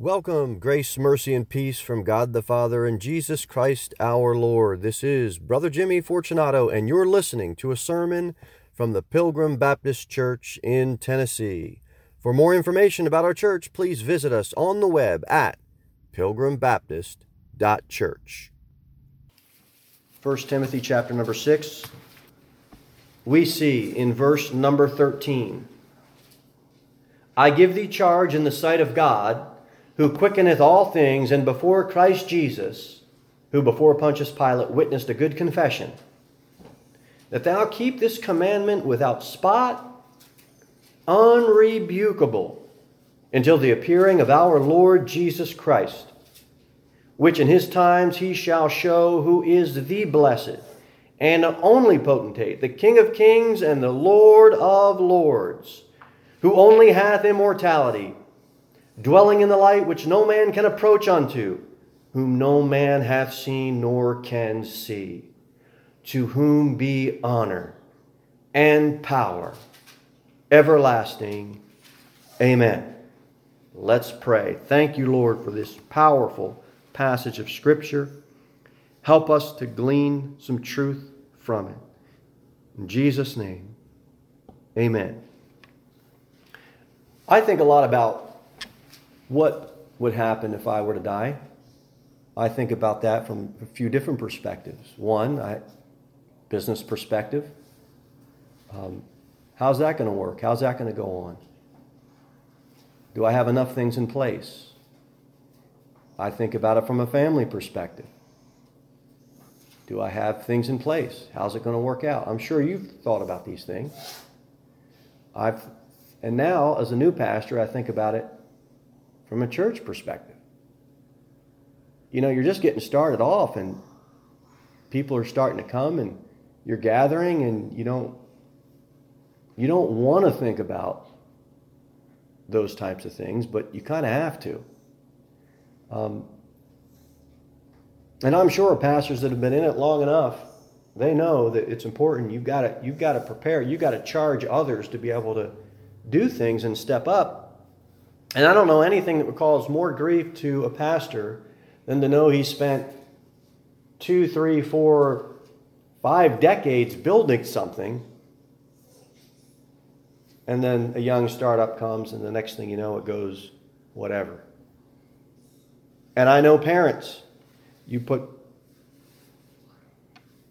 Welcome, grace, mercy, and peace from God the Father and Jesus Christ our Lord. This is Brother Jimmy Fortunato, and you're listening to a sermon from the Pilgrim Baptist Church in Tennessee. For more information about our church, please visit us on the web at pilgrimbaptist.church. 1 Timothy chapter number 6, we see in verse number 13 I give thee charge in the sight of God who quickeneth all things, and before Christ Jesus, who before Pontius Pilate witnessed a good confession, that thou keep this commandment without spot, unrebukable, until the appearing of our Lord Jesus Christ, which in his times he shall show who is the blessed and only potentate, the King of kings and the Lord of lords, who only hath immortality dwelling in the light which no man can approach unto, whom no man hath seen nor can see, to whom be honor and power everlasting. Amen. Let's pray. Thank you, Lord, for this powerful passage of Scripture. Help us to glean some truth from it. In Jesus' name, amen. I think a lot about what would happen if I were to die? I think about that from a few different perspectives. One, I, business perspective. Um, how's that going to work? How's that going to go on? Do I have enough things in place? I think about it from a family perspective. Do I have things in place? How's it going to work out? I'm sure you've thought about these things. I've, and now, as a new pastor, I think about it from a church perspective. You know, you're just getting started off and people are starting to come and you're gathering and you don't you don't want to think about those types of things, but you kind of have to. Um, and I'm sure pastors that have been in it long enough, they know that it's important. You've got to you've got to prepare. You've got to charge others to be able to do things and step up and I don't know anything that would cause more grief to a pastor than to know he spent two, three, four, five decades building something. And then a young startup comes, and the next thing you know, it goes whatever. And I know parents, you put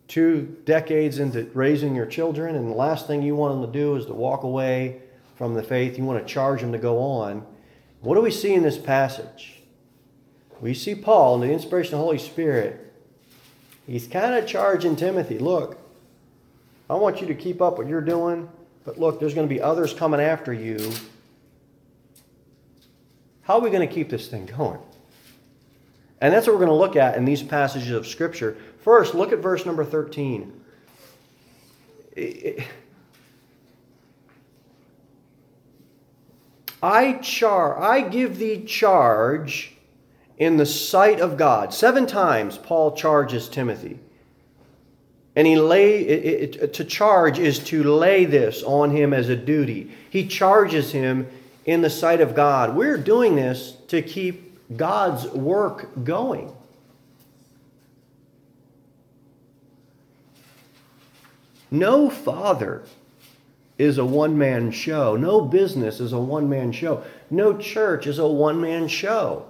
two decades into raising your children, and the last thing you want them to do is to walk away from the faith. You want to charge them to go on what do we see in this passage? We see Paul, in the inspiration of the Holy Spirit, he's kind of charging Timothy look, I want you to keep up what you're doing, but look, there's going to be others coming after you. How are we going to keep this thing going? And that's what we're going to look at in these passages of Scripture. First, look at verse number 13. It, I char I give thee charge in the sight of God. Seven times Paul charges Timothy. And he lay it, it, to charge is to lay this on him as a duty. He charges him in the sight of God. We're doing this to keep God's work going. No father is a one man show. No business is a one man show. No church is a one man show.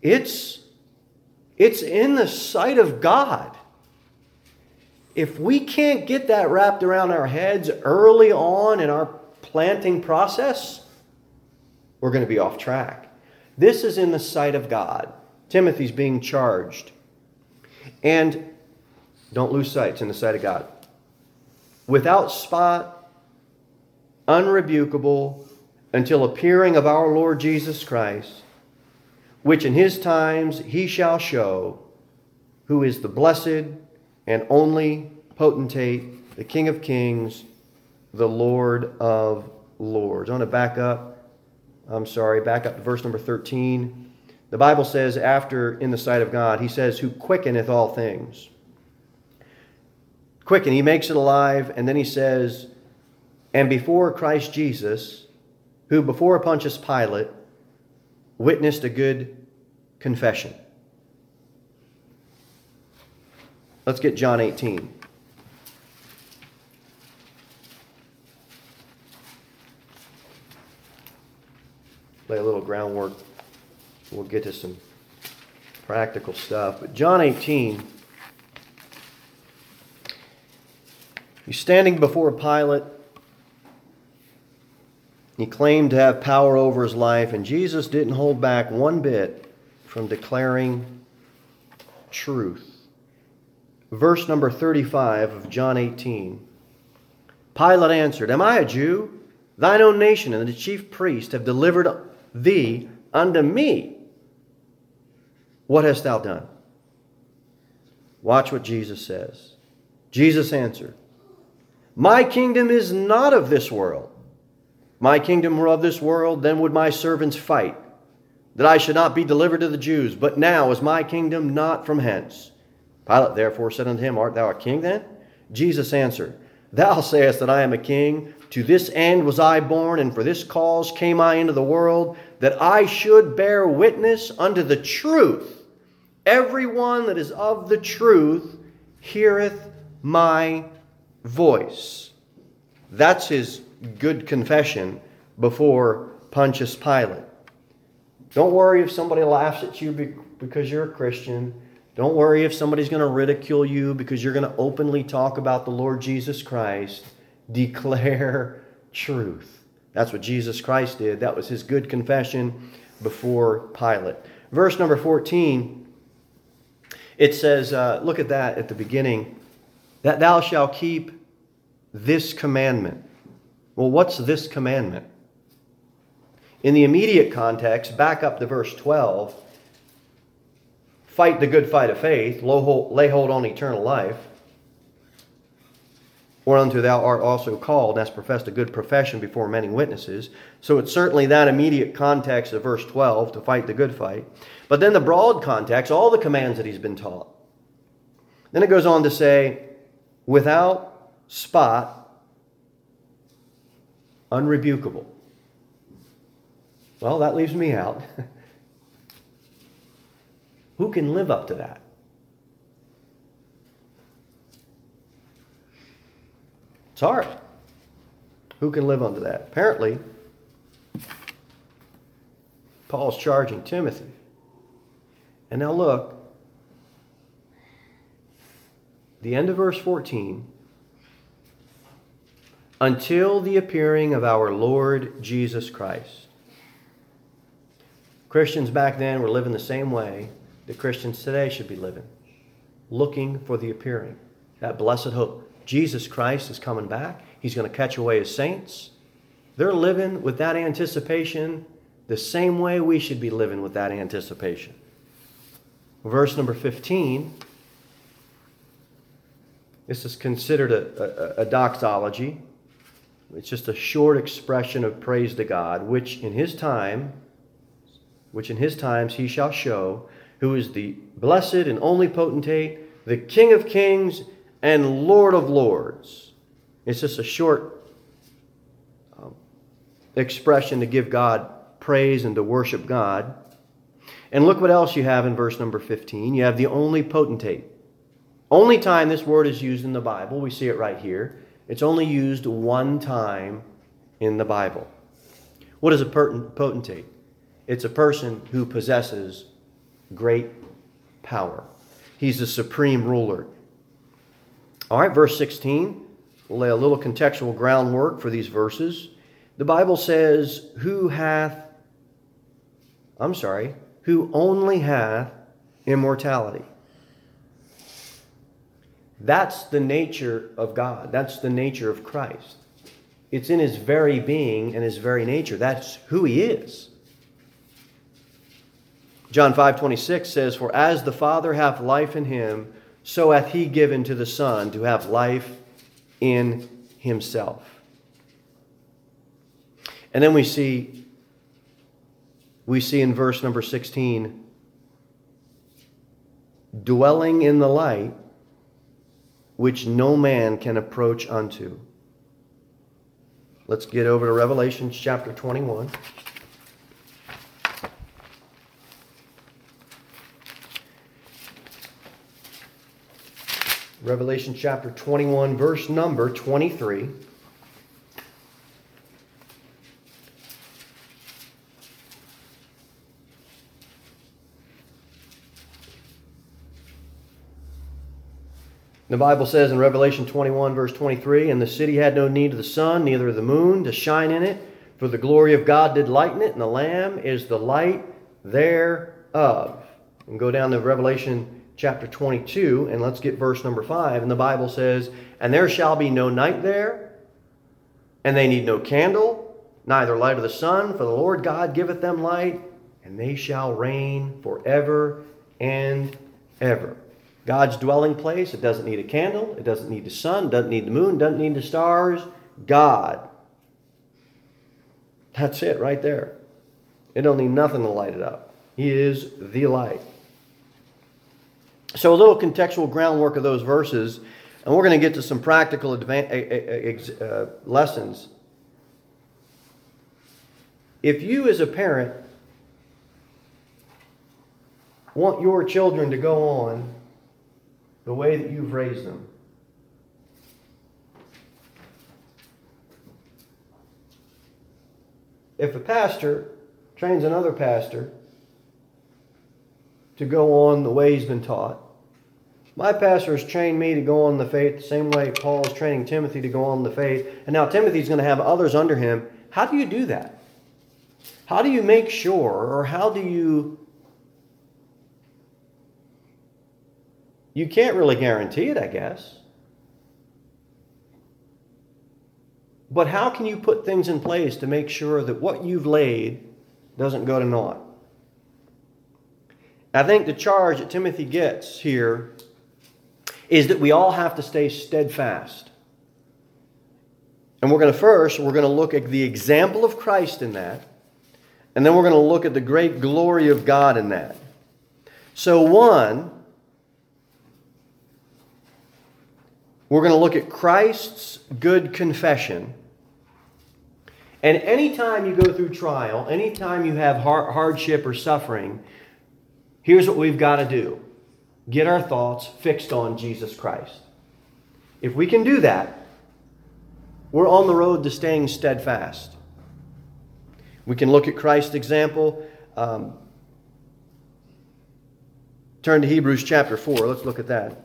It's, it's in the sight of God. If we can't get that wrapped around our heads early on in our planting process, we're going to be off track. This is in the sight of God. Timothy's being charged. And don't lose sight, it's in the sight of God. Without spot unrebukable, until appearing of our Lord Jesus Christ, which in his times he shall show, who is the blessed and only potentate, the King of kings, the Lord of lords. I want to back up. I'm sorry, back up to verse number 13. The Bible says, after in the sight of God, he says, who quickeneth all things. Quicken, he makes it alive, and then he says, and before Christ Jesus, who before Pontius Pilate witnessed a good confession. Let's get John 18. Lay a little groundwork. We'll get to some practical stuff. But John 18, he's standing before Pilate. He claimed to have power over his life, and Jesus didn't hold back one bit from declaring truth. Verse number 35 of John 18. Pilate answered, Am I a Jew? Thine own nation and the chief priest have delivered thee unto me. What hast thou done? Watch what Jesus says. Jesus answered, My kingdom is not of this world. My kingdom were of this world, then would my servants fight, that I should not be delivered to the Jews. But now is my kingdom not from hence. Pilate therefore said unto him, Art thou a king then? Jesus answered, Thou sayest that I am a king. To this end was I born, and for this cause came I into the world, that I should bear witness unto the truth. Everyone that is of the truth heareth my voice. That's his good confession before Pontius Pilate. Don't worry if somebody laughs at you because you're a Christian. Don't worry if somebody's going to ridicule you because you're going to openly talk about the Lord Jesus Christ. Declare truth. That's what Jesus Christ did. That was his good confession before Pilate. Verse number 14, it says, uh, look at that at the beginning, that thou shalt keep this commandment. Well, what's this commandment? In the immediate context, back up to verse 12 fight the good fight of faith, lay hold on eternal life, whereunto thou art also called, and hast professed a good profession before many witnesses. So it's certainly that immediate context of verse 12 to fight the good fight. But then the broad context, all the commands that he's been taught. Then it goes on to say, without spot, unrebukable. Well, that leaves me out. Who can live up to that? It's hard. Who can live under that? Apparently, Paul's charging Timothy. And now look, the end of verse 14 until the appearing of our Lord Jesus Christ. Christians back then were living the same way the Christians today should be living, looking for the appearing, that blessed hope. Jesus Christ is coming back. He's going to catch away his saints. They're living with that anticipation the same way we should be living with that anticipation. Verse number 15. This is considered a, a, a doxology. It's just a short expression of praise to God, which in his time, which in his times he shall show who is the blessed and only potentate, the King of kings and Lord of lords. It's just a short um, expression to give God praise and to worship God. And look what else you have in verse number 15. You have the only potentate. Only time this word is used in the Bible, we see it right here. It's only used one time in the Bible. What is a potentate? It's a person who possesses great power. He's the supreme ruler. All right, verse 16. We'll lay a little contextual groundwork for these verses. The Bible says, Who hath, I'm sorry, who only hath immortality. That's the nature of God. That's the nature of Christ. It's in his very being and his very nature. That's who he is. John 5 26 says, For as the Father hath life in him, so hath he given to the Son to have life in himself. And then we see we see in verse number 16 dwelling in the light which no man can approach unto. Let's get over to Revelation chapter 21. Revelation chapter 21, verse number 23. The Bible says in Revelation 21, verse 23, And the city had no need of the sun, neither of the moon to shine in it, for the glory of God did lighten it, and the Lamb is the light thereof. And go down to Revelation chapter 22, and let's get verse number 5. And the Bible says, And there shall be no night there, and they need no candle, neither light of the sun, for the Lord God giveth them light, and they shall reign forever and ever. God's dwelling place, it doesn't need a candle, it doesn't need the sun, doesn't need the moon, doesn't need the stars. God. That's it right there. It don't need nothing to light it up. He is the light. So, a little contextual groundwork of those verses, and we're going to get to some practical uh, lessons. If you, as a parent, want your children to go on the way that you've raised them. If a pastor trains another pastor to go on the way he's been taught, my pastor has trained me to go on the faith the same way Paul is training Timothy to go on the faith. And now Timothy's going to have others under him. How do you do that? How do you make sure, or how do you You can't really guarantee it, I guess. But how can you put things in place to make sure that what you've laid doesn't go to naught? I think the charge that Timothy gets here is that we all have to stay steadfast. And we're going to first, we're going to look at the example of Christ in that. And then we're going to look at the great glory of God in that. So, one, We're going to look at Christ's good confession. And anytime you go through trial, anytime you have hardship or suffering, here's what we've got to do get our thoughts fixed on Jesus Christ. If we can do that, we're on the road to staying steadfast. We can look at Christ's example. Um, turn to Hebrews chapter 4. Let's look at that.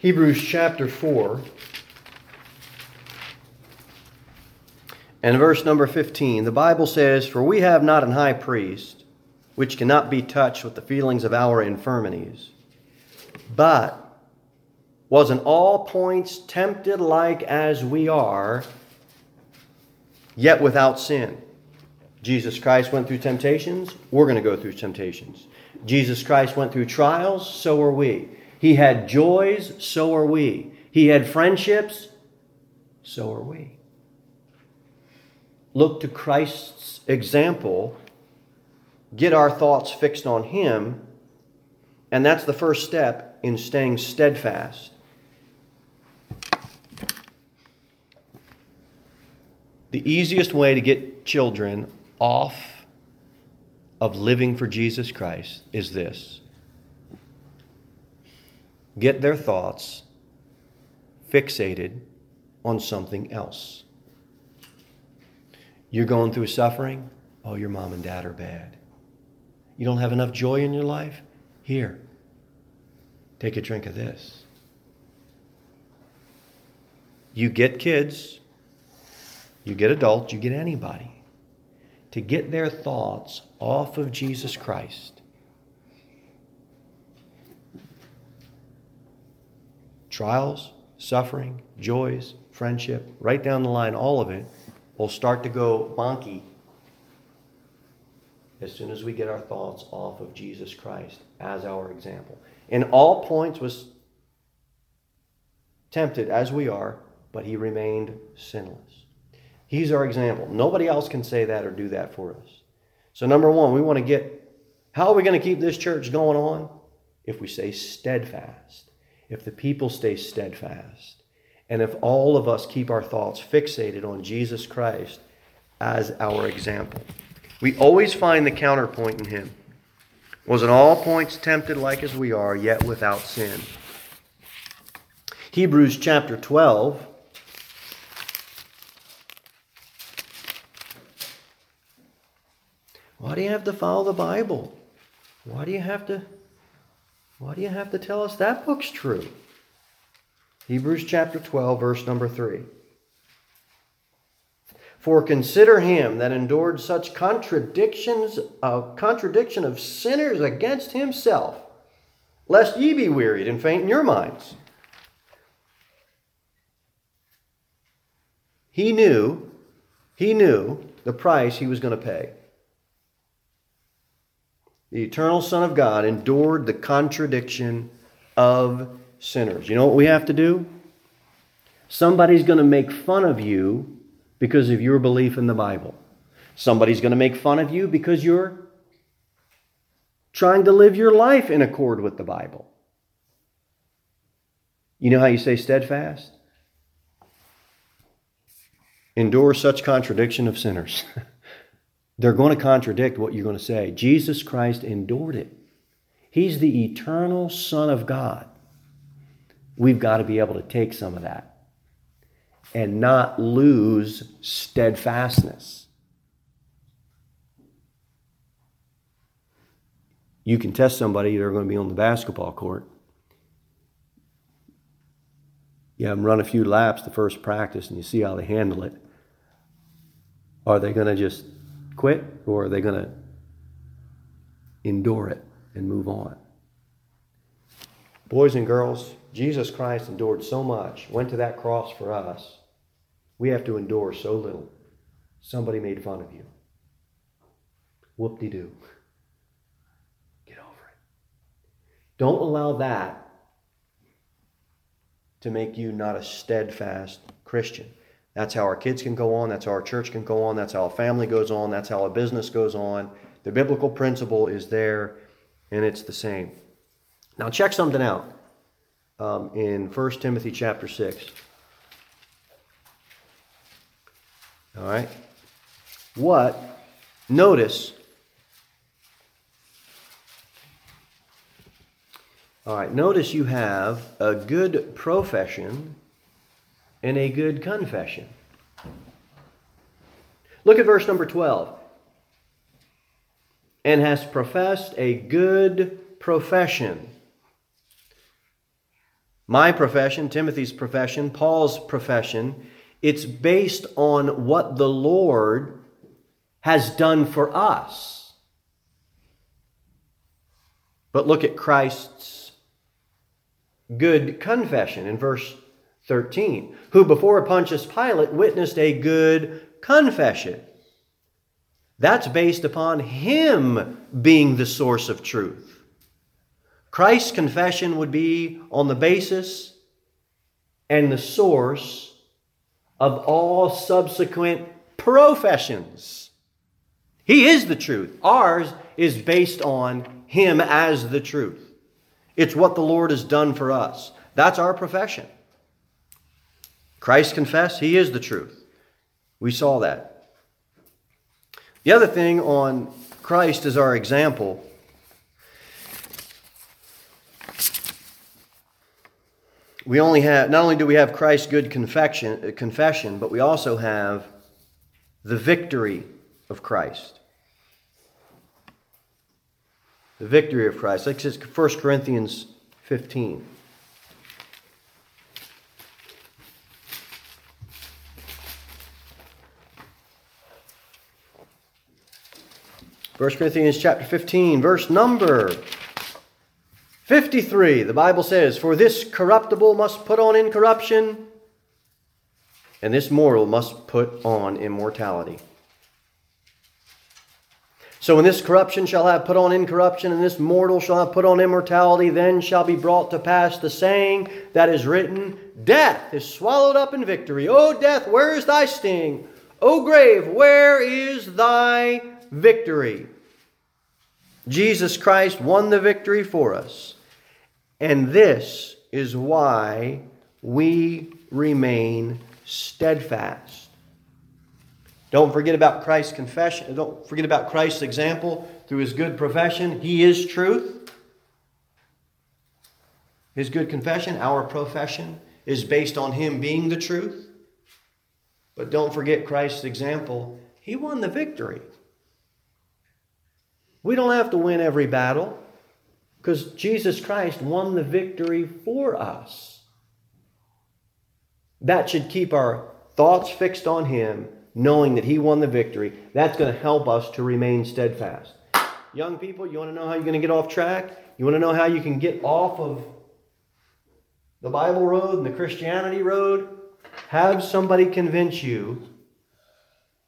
Hebrews chapter 4 and verse number 15. The Bible says, For we have not an high priest which cannot be touched with the feelings of our infirmities, but was in all points tempted like as we are, yet without sin. Jesus Christ went through temptations. We're going to go through temptations. Jesus Christ went through trials. So are we. He had joys, so are we. He had friendships, so are we. Look to Christ's example, get our thoughts fixed on Him, and that's the first step in staying steadfast. The easiest way to get children off of living for Jesus Christ is this get their thoughts fixated on something else. You're going through suffering? Oh, your mom and dad are bad. You don't have enough joy in your life? Here, take a drink of this. You get kids, you get adults, you get anybody to get their thoughts off of Jesus Christ trials, suffering, joys, friendship, right down the line, all of it will start to go bonky as soon as we get our thoughts off of Jesus Christ as our example. In all points was tempted as we are, but he remained sinless. He's our example. Nobody else can say that or do that for us. So, number one, we want to get how are we going to keep this church going on? If we stay steadfast if the people stay steadfast and if all of us keep our thoughts fixated on Jesus Christ as our example. We always find the counterpoint in him. Was in all points tempted like as we are, yet without sin. Hebrews chapter 12. Why do you have to follow the Bible? Why do you have to why do you have to tell us that book's true? Hebrews chapter 12 verse number 3. For consider him that endured such contradictions, a contradiction of sinners against himself, lest ye be wearied and faint in your minds. He knew, he knew the price he was going to pay. The eternal Son of God endured the contradiction of sinners. You know what we have to do? Somebody's going to make fun of you because of your belief in the Bible. Somebody's going to make fun of you because you're trying to live your life in accord with the Bible. You know how you say steadfast? Endure such contradiction of sinners. They're going to contradict what you're going to say. Jesus Christ endured it. He's the eternal Son of God. We've got to be able to take some of that and not lose steadfastness. You can test somebody, they're going to be on the basketball court. You have them run a few laps the first practice and you see how they handle it. Are they going to just quit or are they going to endure it and move on? Boys and girls, Jesus Christ endured so much, went to that cross for us. We have to endure so little. Somebody made fun of you. Whoop de doo. Get over it. Don't allow that to make you not a steadfast Christian. That's how our kids can go on. That's how our church can go on. That's how a family goes on. That's how a business goes on. The biblical principle is there, and it's the same. Now, check something out um, in 1 Timothy chapter 6. All right? What? Notice. All right, notice you have a good profession and a good confession. Look at verse number 12. And has professed a good profession. My profession, Timothy's profession, Paul's profession it's based on what the Lord has done for us. But look at Christ's good confession in verse 13, who before Pontius Pilate witnessed a good confession. That's based upon him being the source of truth. Christ's confession would be on the basis and the source of all subsequent professions. He is the truth. Ours is based on Him as the truth. It's what the Lord has done for us. That's our profession. Christ confessed, He is the truth. We saw that. The other thing on Christ as our example we only have not only do we have Christ's good confession, uh, confession, but we also have the victory of Christ. The victory of Christ. Like it says 1 Corinthians 15. First Corinthians chapter 15, verse number 53, the Bible says, For this corruptible must put on incorruption, and this mortal must put on immortality. So when this corruption shall have put on incorruption, and this mortal shall have put on immortality, then shall be brought to pass the saying that is written Death is swallowed up in victory. O death, where is thy sting? O grave, where is thy victory? Jesus Christ won the victory for us. And this is why we remain steadfast. Don't forget about Christ's confession. Don't forget about Christ's example through his good profession. He is truth. His good confession, our profession, is based on him being the truth. But don't forget Christ's example. He won the victory. We don't have to win every battle because Jesus Christ won the victory for us. That should keep our thoughts fixed on Him, knowing that He won the victory. That's going to help us to remain steadfast. Young people, you want to know how you're going to get off track? You want to know how you can get off of the Bible road and the Christianity road? Have somebody convince you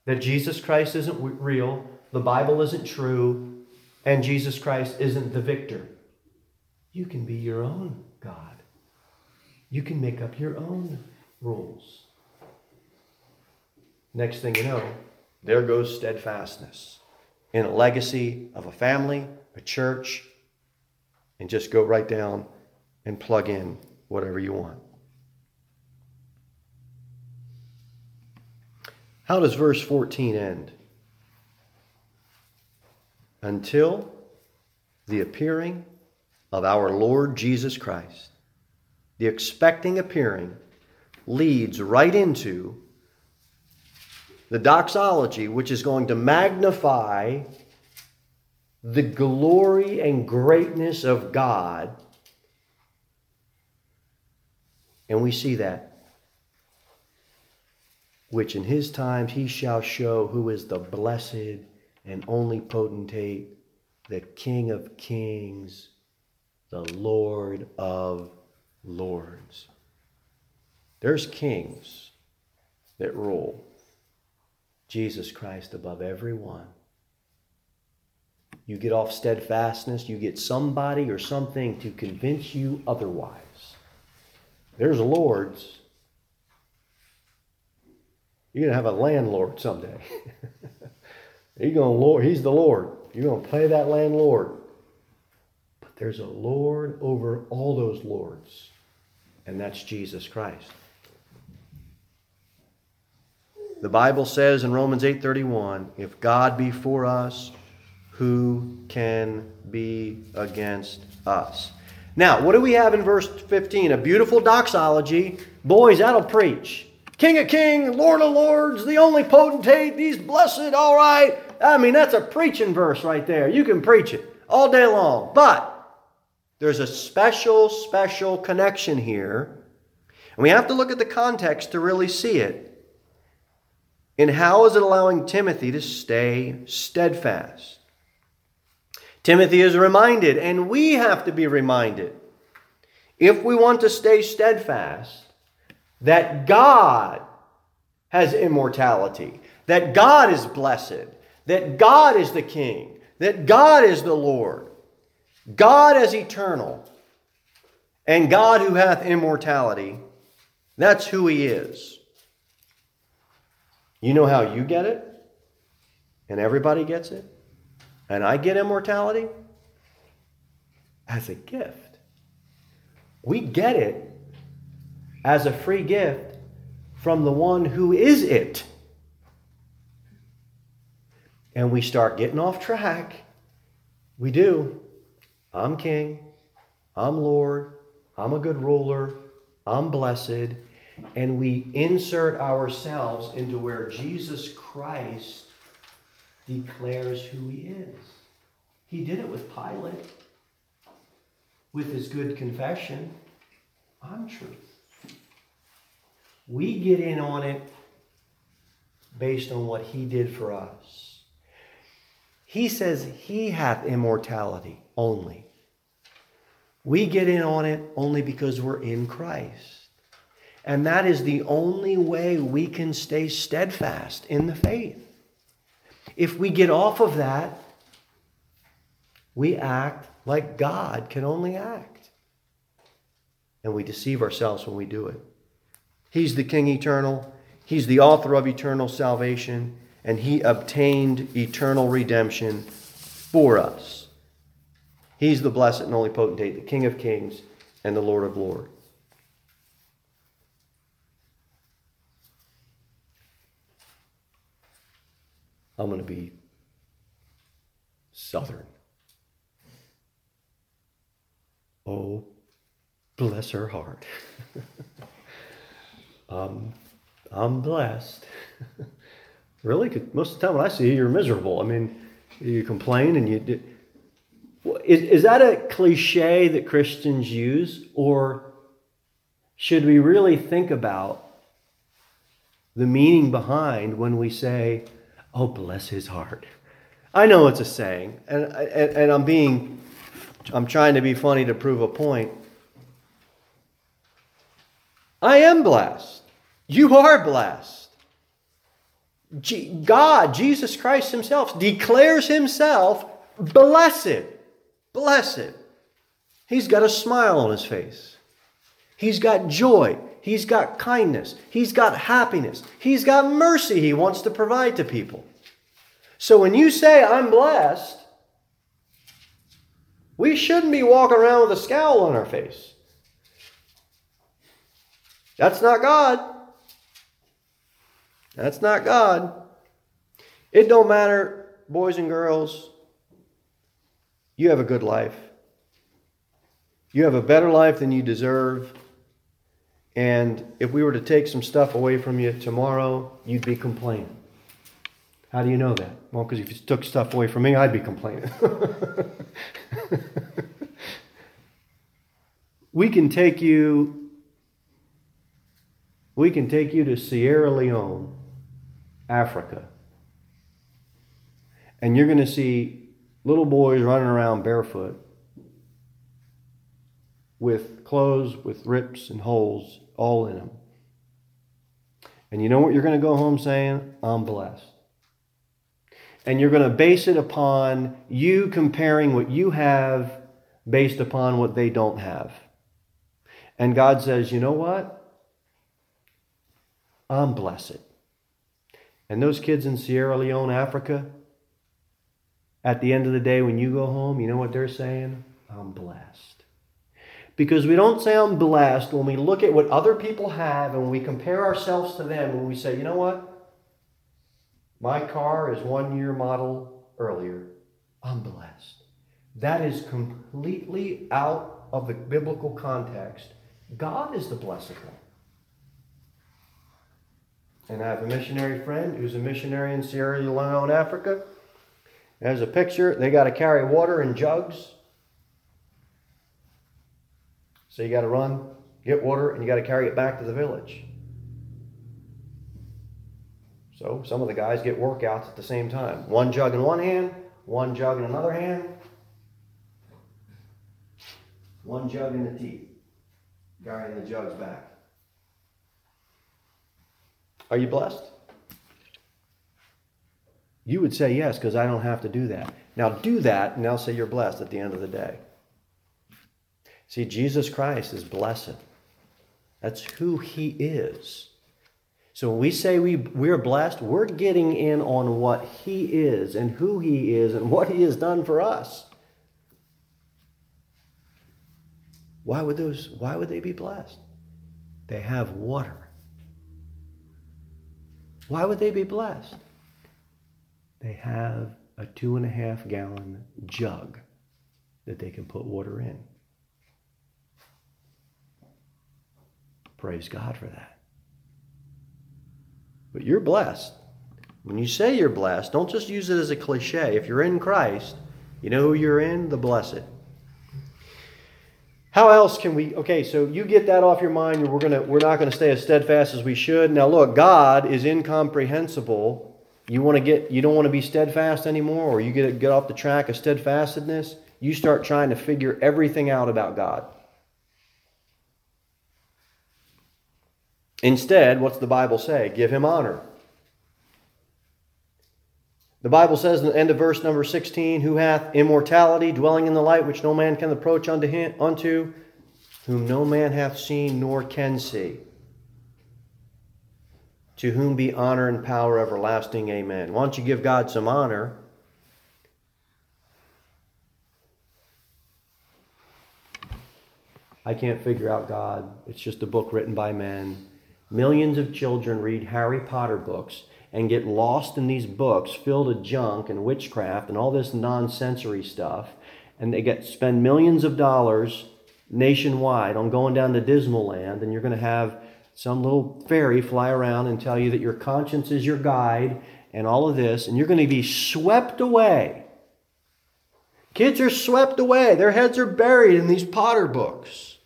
that Jesus Christ isn't real, the Bible isn't true, and Jesus Christ isn't the victor. You can be your own God. You can make up your own rules. Next thing you know, there goes steadfastness in a legacy of a family, a church, and just go right down and plug in whatever you want. How does verse 14 end? Until the appearing of our Lord Jesus Christ. The expecting appearing leads right into the doxology, which is going to magnify the glory and greatness of God. And we see that. Which in his times he shall show who is the blessed and only potentate, the King of kings the Lord of lords. There's kings that rule. Jesus Christ above every one. You get off steadfastness, you get somebody or something to convince you otherwise. There's lords. You're going to have a landlord someday. Going to Lord, he's the Lord. You're going to pay that landlord. But there's a Lord over all those lords, and that's Jesus Christ. The Bible says in Romans 8:31, if God be for us, who can be against us? Now, what do we have in verse 15? A beautiful doxology. Boys, that'll preach. King of kings, Lord of lords, the only potentate, these blessed, all right. I mean, that's a preaching verse right there. You can preach it all day long. But there's a special, special connection here. And we have to look at the context to really see it. And how is it allowing Timothy to stay steadfast? Timothy is reminded, and we have to be reminded, if we want to stay steadfast, that God has immortality, that God is blessed, that God is the King, that God is the Lord. God as eternal and God who hath immortality, that's who he is. You know how you get it? And everybody gets it? And I get immortality? As a gift. We get it as a free gift from the one who is it. And we start getting off track. We do. I'm king, I'm Lord, I'm a good ruler, I'm blessed, and we insert ourselves into where Jesus Christ declares who he is. He did it with Pilate, with his good confession I'm truth. We get in on it based on what he did for us. He says he hath immortality only. We get in on it only because we're in Christ. And that is the only way we can stay steadfast in the faith. If we get off of that, we act like God can only act. And we deceive ourselves when we do it. He's the King eternal, He's the author of eternal salvation, and He obtained eternal redemption for us. He's the blessed and only potentate, the King of kings and the Lord of lords. I'm going to be Southern. Oh, bless her heart. um, I'm blessed. really? Most of the time when I see you, you're miserable. I mean, you complain and you. Is, is that a cliche that Christians use? Or should we really think about the meaning behind when we say, oh, bless his heart? I know it's a saying, and, and, and I'm being, I'm trying to be funny to prove a point. I am blessed. You are blessed. God, Jesus Christ Himself, declares Himself blessed. Blessed. He's got a smile on His face. He's got joy. He's got kindness. He's got happiness. He's got mercy He wants to provide to people. So when you say, I'm blessed, we shouldn't be walking around with a scowl on our face. That's not God. That's not God. It don't matter, boys and girls. You have a good life. You have a better life than you deserve. And if we were to take some stuff away from you tomorrow, you'd be complaining. How do you know that? Well, because if you took stuff away from me, I'd be complaining. we can take you we can take you to Sierra Leone, Africa. And you're going to see little boys running around barefoot with clothes with rips and holes all in them. And you know what you're going to go home saying? I'm blessed and you're going to base it upon you comparing what you have based upon what they don't have. And God says, you know what? I'm blessed. And those kids in Sierra Leone, Africa, at the end of the day, when you go home, you know what they're saying? I'm blessed. Because we don't say I'm blessed when we look at what other people have and we compare ourselves to them and we say, you know what? My car is one year model earlier. I'm blessed. That is completely out of the biblical context. God is the blessed one. And I have a missionary friend who's a missionary in Sierra Leone, Africa. There's a picture. They got to carry water in jugs. So you got to run, get water, and you got to carry it back to the village. So some of the guys get workouts at the same time. One jug in one hand, one jug in another hand, one jug in the teeth, carrying the jugs back. Are you blessed? You would say yes, because I don't have to do that. Now do that, and I'll say you're blessed at the end of the day. See, Jesus Christ is blessed. That's who he is. So when we say we, we're blessed, we're getting in on what He is and who He is and what He has done for us. Why would those why would they be blessed? They have water. Why would they be blessed? They have a two and a half gallon jug that they can put water in. Praise God for that. But you're blessed. When you say you're blessed, don't just use it as a cliche. If you're in Christ, you know who you're in? The blessed. How else can we okay, so you get that off your mind, we're gonna we're not gonna stay as steadfast as we should. Now look, God is incomprehensible. You want to get you don't want to be steadfast anymore, or you get get off the track of steadfastness, you start trying to figure everything out about God. Instead, what's the Bible say? Give him honor. The Bible says in the end of verse number 16, Who hath immortality, dwelling in the light which no man can approach unto, him, unto whom no man hath seen nor can see. To whom be honor and power everlasting. Amen. Why don't you give God some honor? I can't figure out God. It's just a book written by men. Millions of children read Harry Potter books, and get lost in these books filled with junk and witchcraft and all this nonsensory stuff. And they get spend millions of dollars nationwide on going down to Dismal Land, and you're going to have some little fairy fly around and tell you that your conscience is your guide and all of this, and you're going to be swept away. Kids are swept away, their heads are buried in these Potter books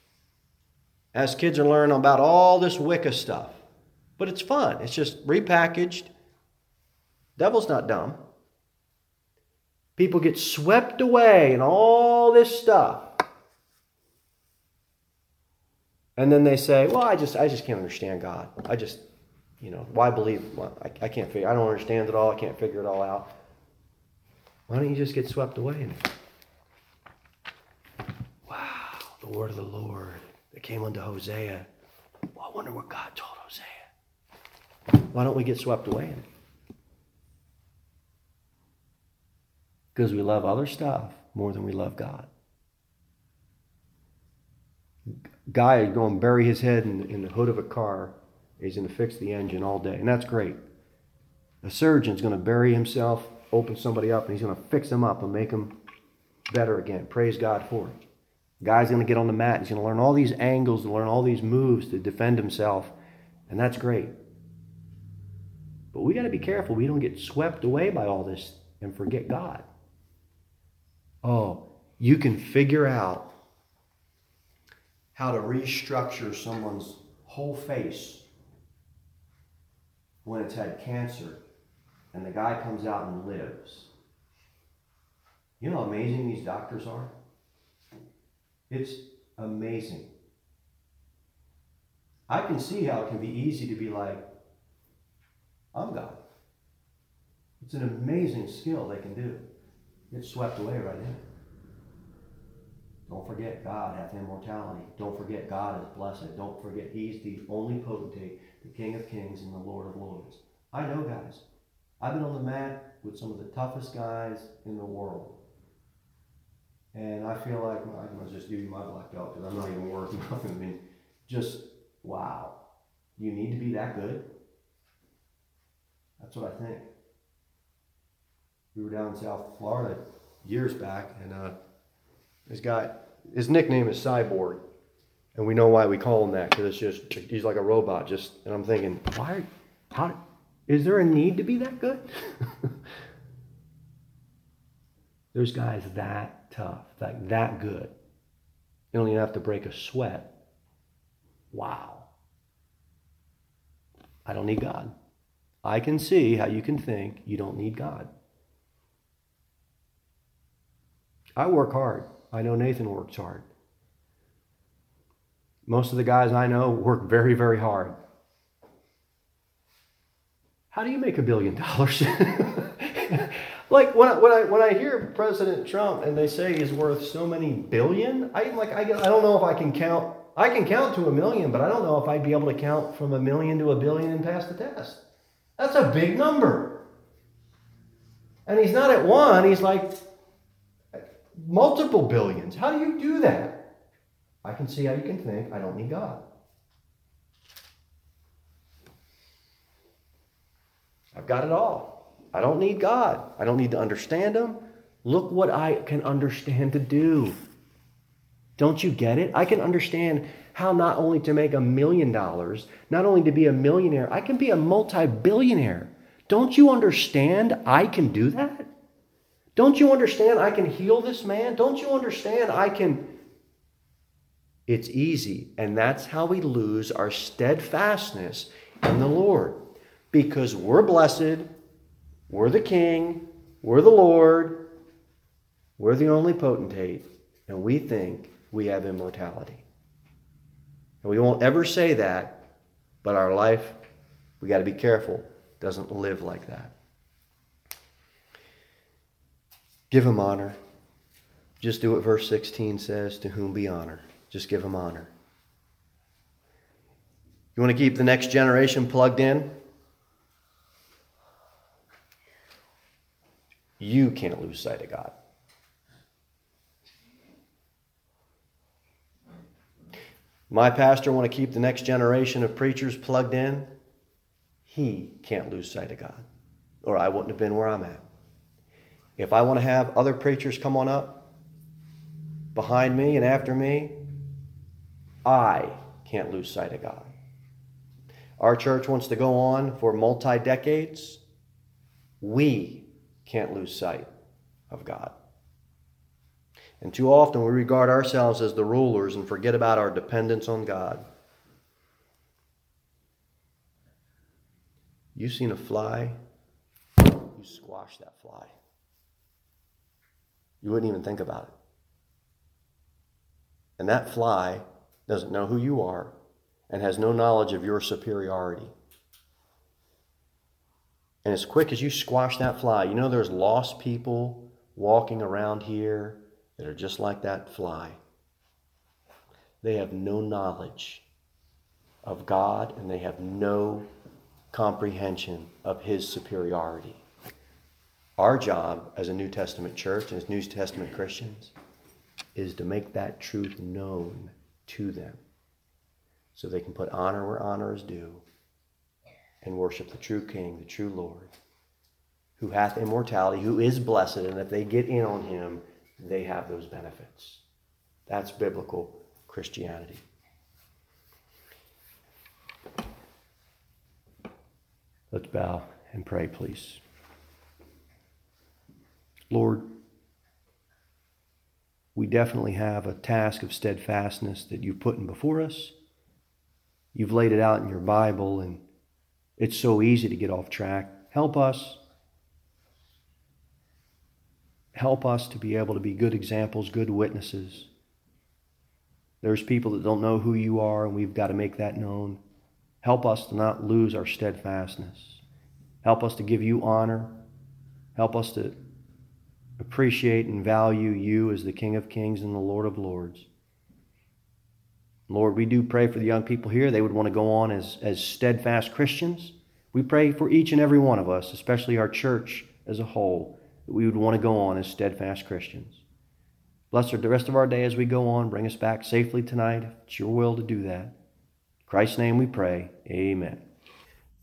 as kids are learning about all this Wicca stuff. But it's fun, it's just repackaged. Devil's not dumb. People get swept away in all this stuff. And then they say, well, I just, I just can't understand God. I just, you know, why believe? I, I can't figure, I don't understand it all. I can't figure it all out. Why don't you just get swept away in it? Wow, the word of the Lord that came unto Hosea. Well, I wonder what God told Hosea. Why don't we get swept away in it? Because we love other stuff more than we love God guy is going to bury his head in, in the hood of a car. He's going to fix the engine all day, and that's great. A surgeon's going to bury himself, open somebody up, and he's going to fix them up and make them better again. Praise God for it. guy's going to get on the mat. He's going to learn all these angles, to learn all these moves to defend himself, and that's great. But we got to be careful we don't get swept away by all this and forget God. Oh, you can figure out how to restructure someone's whole face when it's had cancer and the guy comes out and lives. You know how amazing these doctors are? It's amazing. I can see how it can be easy to be like, I'm God. It's an amazing skill they can do. Get swept away right in. Don't forget God hath immortality. Don't forget God is blessed. Don't forget He's the only potentate, the King of kings and the Lord of lords. I know, guys. I've been on the mat with some of the toughest guys in the world. And I feel like well, I must just give you my black belt because I'm not even worth nothing. I mean, just wow. You need to be that good? That's what I think. We were down in South Florida years back, and uh, this guy, his nickname is Cyborg, and we know why we call him that because it's just he's like a robot. Just and I'm thinking, why? How? Is there a need to be that good? There's guys that tough, like that good. You don't even have to break a sweat. Wow. I don't need God. I can see how you can think you don't need God. I work hard. I know Nathan works hard. Most of the guys I know work very, very hard. How do you make a billion dollars? like when I, when I when I hear President Trump and they say he's worth so many billion, I like I, I don't know if I can count. I can count to a million, but I don't know if I'd be able to count from a million to a billion and pass the test. That's a big number. And he's not at one. He's like multiple billions. How do you do that? I can see how you can think, I don't need God. I've got it all. I don't need God. I don't need to understand Him. Look what I can understand to do. Don't you get it? I can understand how not only to make a million dollars, not only to be a millionaire, I can be a multi billionaire. Don't you understand I can do that? Don't you understand I can heal this man? Don't you understand I can. It's easy. And that's how we lose our steadfastness in the Lord. Because we're blessed, we're the King, we're the Lord, we're the only potentate, and we think we have immortality. And we won't ever say that, but our life, we got to be careful, doesn't live like that. Give him honor. Just do what verse 16 says to whom be honor. Just give him honor. You want to keep the next generation plugged in? You can't lose sight of God. My pastor want to keep the next generation of preachers plugged in? he can't lose sight of God, or I wouldn't have been where I'm at. If I want to have other preachers come on up behind me and after me, I can't lose sight of God. Our church wants to go on for multi decades. We can't lose sight of God. And too often we regard ourselves as the rulers and forget about our dependence on God. You seen a fly, you squash that fly. You wouldn't even think about it. And that fly doesn't know who you are and has no knowledge of your superiority. And as quick as you squash that fly, you know there's lost people walking around here that are just like that fly. They have no knowledge of God and they have no comprehension of His superiority. Our job as a New Testament church and as New Testament Christians is to make that truth known to them so they can put honor where honor is due and worship the true King, the true Lord, who hath immortality, who is blessed, and if they get in on him, they have those benefits. That's biblical Christianity. Let's bow and pray, please. Lord, we definitely have a task of steadfastness that you've put in before us. You've laid it out in your Bible, and it's so easy to get off track. Help us. Help us to be able to be good examples, good witnesses. There's people that don't know who you are, and we've got to make that known. Help us to not lose our steadfastness. Help us to give you honor. Help us to appreciate and value you as the King of Kings and the Lord of Lords. Lord, we do pray for the young people here. They would want to go on as, as steadfast Christians. We pray for each and every one of us, especially our church as a whole, that we would want to go on as steadfast Christians. Bless the rest of our day as we go on. Bring us back safely tonight. It's your will to do that. In Christ's name we pray. Amen.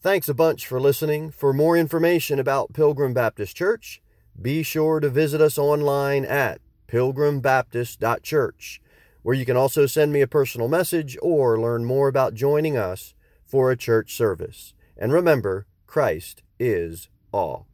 Thanks a bunch for listening. For more information about Pilgrim Baptist Church, be sure to visit us online at pilgrimbaptist.church, where you can also send me a personal message or learn more about joining us for a church service. And remember, Christ is all.